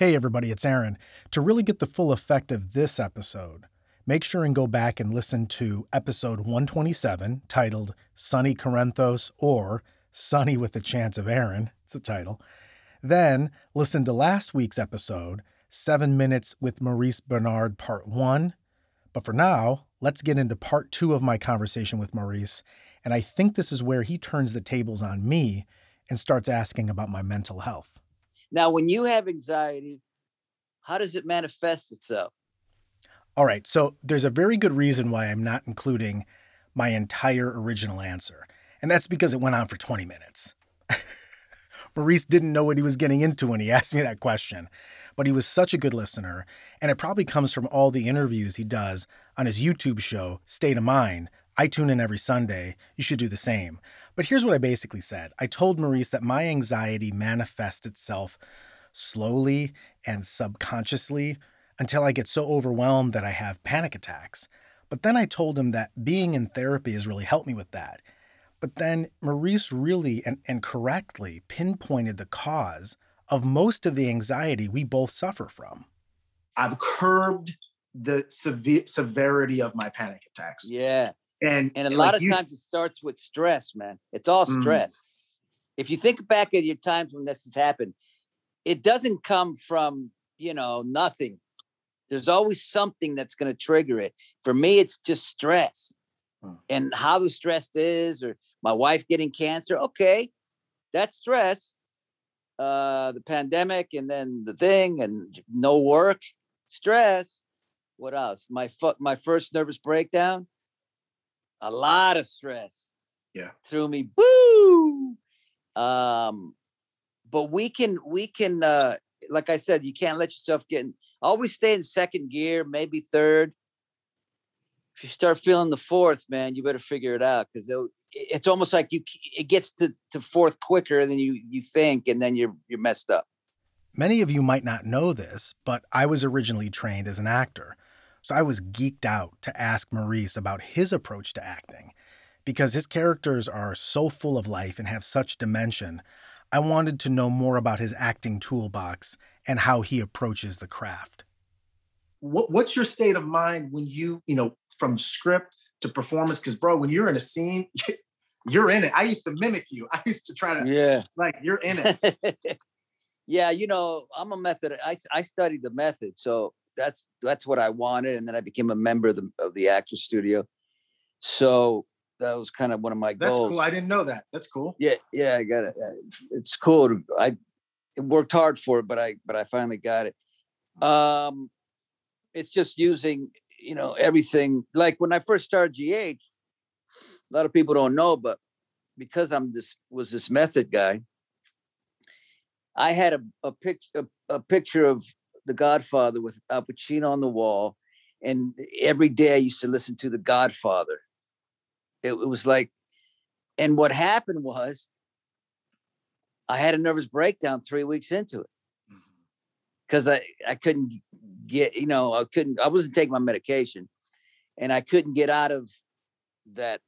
Hey, everybody, it's Aaron. To really get the full effect of this episode, make sure and go back and listen to episode 127 titled Sonny Corinthos or Sunny with the Chance of Aaron. It's the title. Then listen to last week's episode, Seven Minutes with Maurice Benard, Part 1. But for now, let's get into Part 2 of my conversation with Maurice. And I think this is where he turns the tables on me and starts asking about my mental health. Now, when you have anxiety, how does it manifest itself? All right, so there's a very good reason why I'm not including my entire original answer, and that's because it went on for 20 minutes. Maurice didn't know what he was getting into when he asked me that question, but he was such a good listener, and it probably comes from all the interviews he does on his YouTube show, State of Mind. I tune in every Sunday. You should do the same. But here's what I basically said I told Maurice that my anxiety manifests itself slowly and subconsciously until I get so overwhelmed that I have panic attacks. But then I told him that being in therapy has really helped me with that. But then Maurice really and, and correctly pinpointed the cause of most of the anxiety we both suffer from. I've curbed the severe severity of my panic attacks. Yeah. And And a and lot like of you- times it starts with stress, man. It's all Mm. stress. If you think back at your times when this has happened, it doesn't come from, you know, nothing. There's always something that's going to trigger it. For me, it's just stress. Mm. And how the stress is, or my wife getting cancer. Okay, that's stress. Uh, the pandemic and then the thing and no work, stress. What else? My fu- my first nervous breakdown, a lot of stress. Yeah. Threw me boo. Um, but we can we can uh like I said, you can't let yourself get in always stay in second gear, maybe third. If you start feeling the fourth, man, you better figure it out because it's almost like you it gets to, to fourth quicker than you you think, and then you're you're messed up. Many of you might not know this, but I was originally trained as an actor. So I was geeked out to ask Maurice about his approach to acting. Because his characters are so full of life and have such dimension, I wanted to know more about his acting toolbox and how he approaches the craft. what, what's your state of mind when you, you know, from script to performance? Because, bro, when you're in a scene, you're in it. I used to mimic you. I used to try to, Yeah. like, you're in it. yeah, you know, I'm a method. I, I studied the method, so that's that's what I wanted, and then I became a member of the of the Actors Studio. So that was kind of one of my That's goals. That's cool. I didn't know that. That's cool. yeah, yeah, I got it. Uh, It's cool. I it worked hard for it, but I but I finally got it. Um, it's just using you know everything. Like when I first started GH, a lot of people don't know, but because I'm this was this method guy, I had a a picture a, a picture of The Godfather with Al Pacino on the wall, and every day I used to listen to The Godfather. It, it was like, and what happened was, I had a nervous breakdown three weeks into it mm-hmm. because I I couldn't get you know I couldn't I wasn't taking my medication, and I couldn't get out of that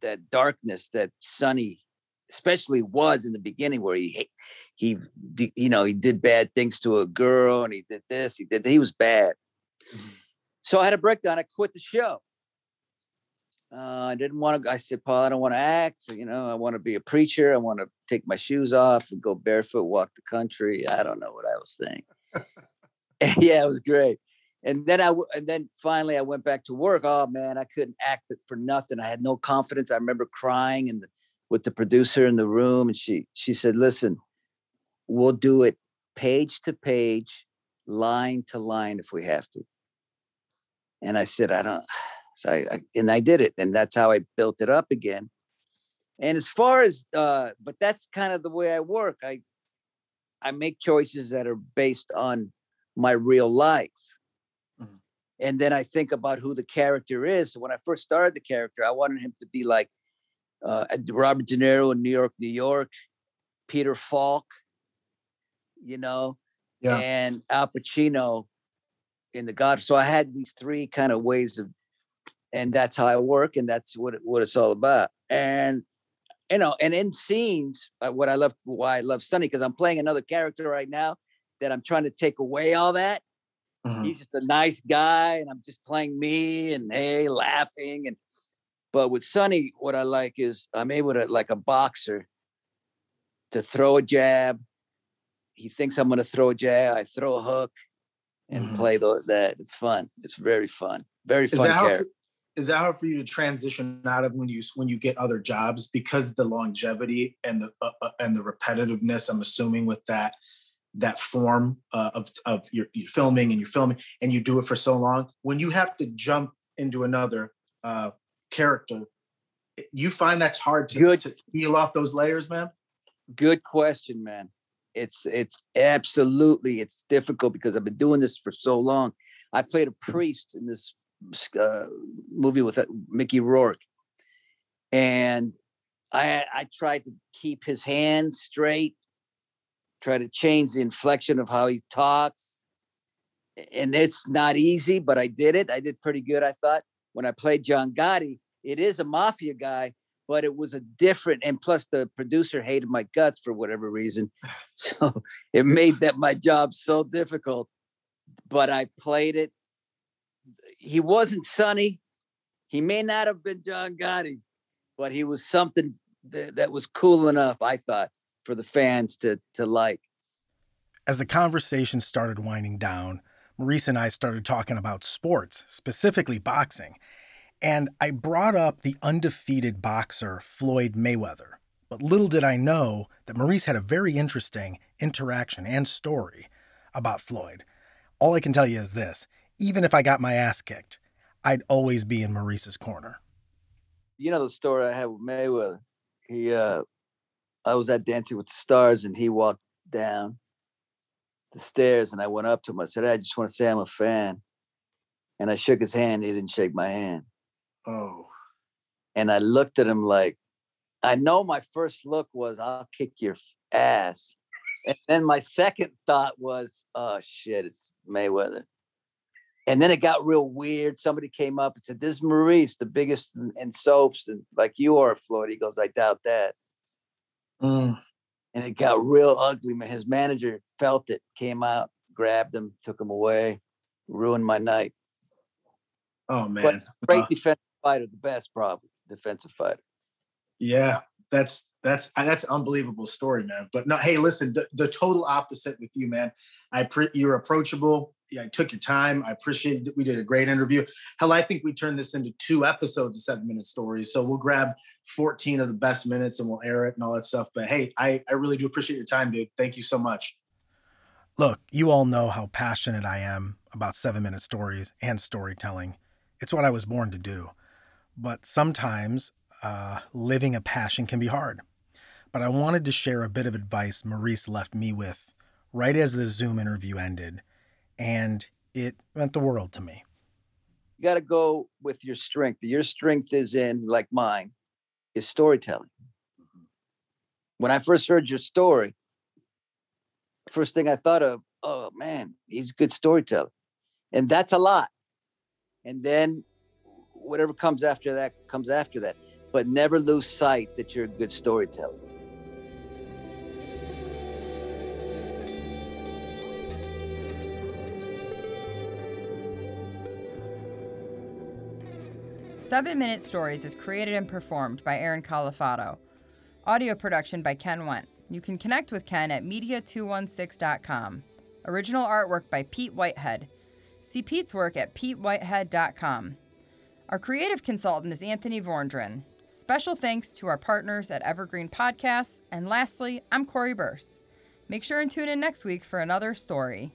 that darkness that Sonny especially was in the beginning where he he you know he did bad things to a girl and he did this he did he was bad so i had a breakdown i quit the show uh, i didn't want to i said paul i don't want to act you know i want to be a preacher i want to take my shoes off and go barefoot walk the country i don't know what i was saying yeah it was great and then I and then finally I went back to work. Oh man, I couldn't act it for nothing. I had no confidence. I remember crying and with the producer in the room, and she she said, "Listen, we'll do it page to page, line to line if we have to." And I said, "I don't." So I, I and I did it, and that's how I built it up again. And as far as, uh, but that's kind of the way I work. I I make choices that are based on my real life and then I think about who the character is. So when I first started the character, I wanted him to be like uh, Robert De Niro in New York, New York, Peter Falk, you know, Yeah. and Al Pacino in The God. So I had these three kind of ways of, and that's how I work, and that's what it, what it's all about. And you know, and in scenes, uh, what I love, why I love Sonny, because I'm playing another character right now that I'm trying to take away all that. Mhm. He's just a nice guy, and I'm just playing me and hey, laughing. And but with Sonny, what I like is I'm able to, like a boxer, to throw a jab. He thinks I'm gonna throw a jab. I throw a hook and Mhm. play the, that. It's fun. It's very fun. Very fun. Is that how is that hard for you to transition out of when you when you get other jobs because the longevity and the uh, uh, and the repetitiveness? I'm assuming with that that form uh, of of your, your filming and you're filming and you do it for so long. When you have to jump into another uh, character, you find that's hard to, Good. to peel off those layers, man. Good question, man. It's it's absolutely it's difficult because I've been doing this for so long. I played a priest in this uh, movie with uh, Mickey Rourke, and I I tried to keep his hands straight, try to change the inflection of how he talks, and it's not easy, but I did it. I did pretty good, I thought. When I played John Gotti, it is a mafia guy, but it was a different and plus the producer hated my guts for whatever reason. So it made that my job so difficult but i played it. He wasn't Sonny he may not have been john gotti but he was something that, that was cool enough i thought for the fans to to like. As the conversation started winding down, Maurice and I started talking about sports, specifically boxing. And I brought up the undefeated boxer Floyd Mayweather. But little did I know that Maurice had a very interesting interaction and story about Floyd. All I can tell you is this even if I got my ass kicked, I'd always be in Maurice's corner. you know the story i had with mayweather he uh i was at dancing with the stars and he walked down the stairs and i went up to him i said i just want to say i'm a fan and i shook his hand he didn't shake my hand Oh, and I looked at him like, I know my first look was, I'll kick your ass. And then my second thought was, oh shit, it's Mayweather. And then it got real weird. Somebody came up and said, This is Maurice, the biggest in, in soaps, and like you are, Floyd. He goes, I doubt that. Mm. And it got real ugly, man. His manager felt it, came out, grabbed him, took him away, ruined my night. oh man. Great Uh, defensive fighter, the best probably defensive fighter. Yeah, that's that's uh, that's unbelievable story, man. But no, hey, listen, the, the total opposite with you, man. I pre- you're approachable. Yeah, I took your time. I appreciate it. We did a great interview. Hell, I think we turned this into two episodes of seven minute stories. So we'll grab 14 of the best minutes and we'll air it and all that stuff. But hey, I, I really do appreciate your time, dude. Thank you so much. Look, you all know how passionate I am about seven minute stories and storytelling. It's what I was born to do. But sometimes uh, living a passion can be hard. But I wanted to share a bit of advice Maurice left me with right as the Zoom interview ended, and it meant the world to me. you got to go with your strength. Your strength is in, like mine, is storytelling. When I first heard your story, first thing I thought of, oh man, he's a good storyteller. And that's a lot. And then whatever comes after that comes after that. But never lose sight that you're a good storyteller. Seven Minute Stories is created and performed by Aaron Calafato. Audio production by Ken Wendt. You can connect with Ken at media216.com. Original artwork by Pete Whitehead. See Pete's work at petewhitehead.com. Our creative consultant is Anthony Vorndran. Special thanks to our partners at Evergreen Podcasts. And lastly, I'm Cori Birce. Make sure and tune in next week for another story.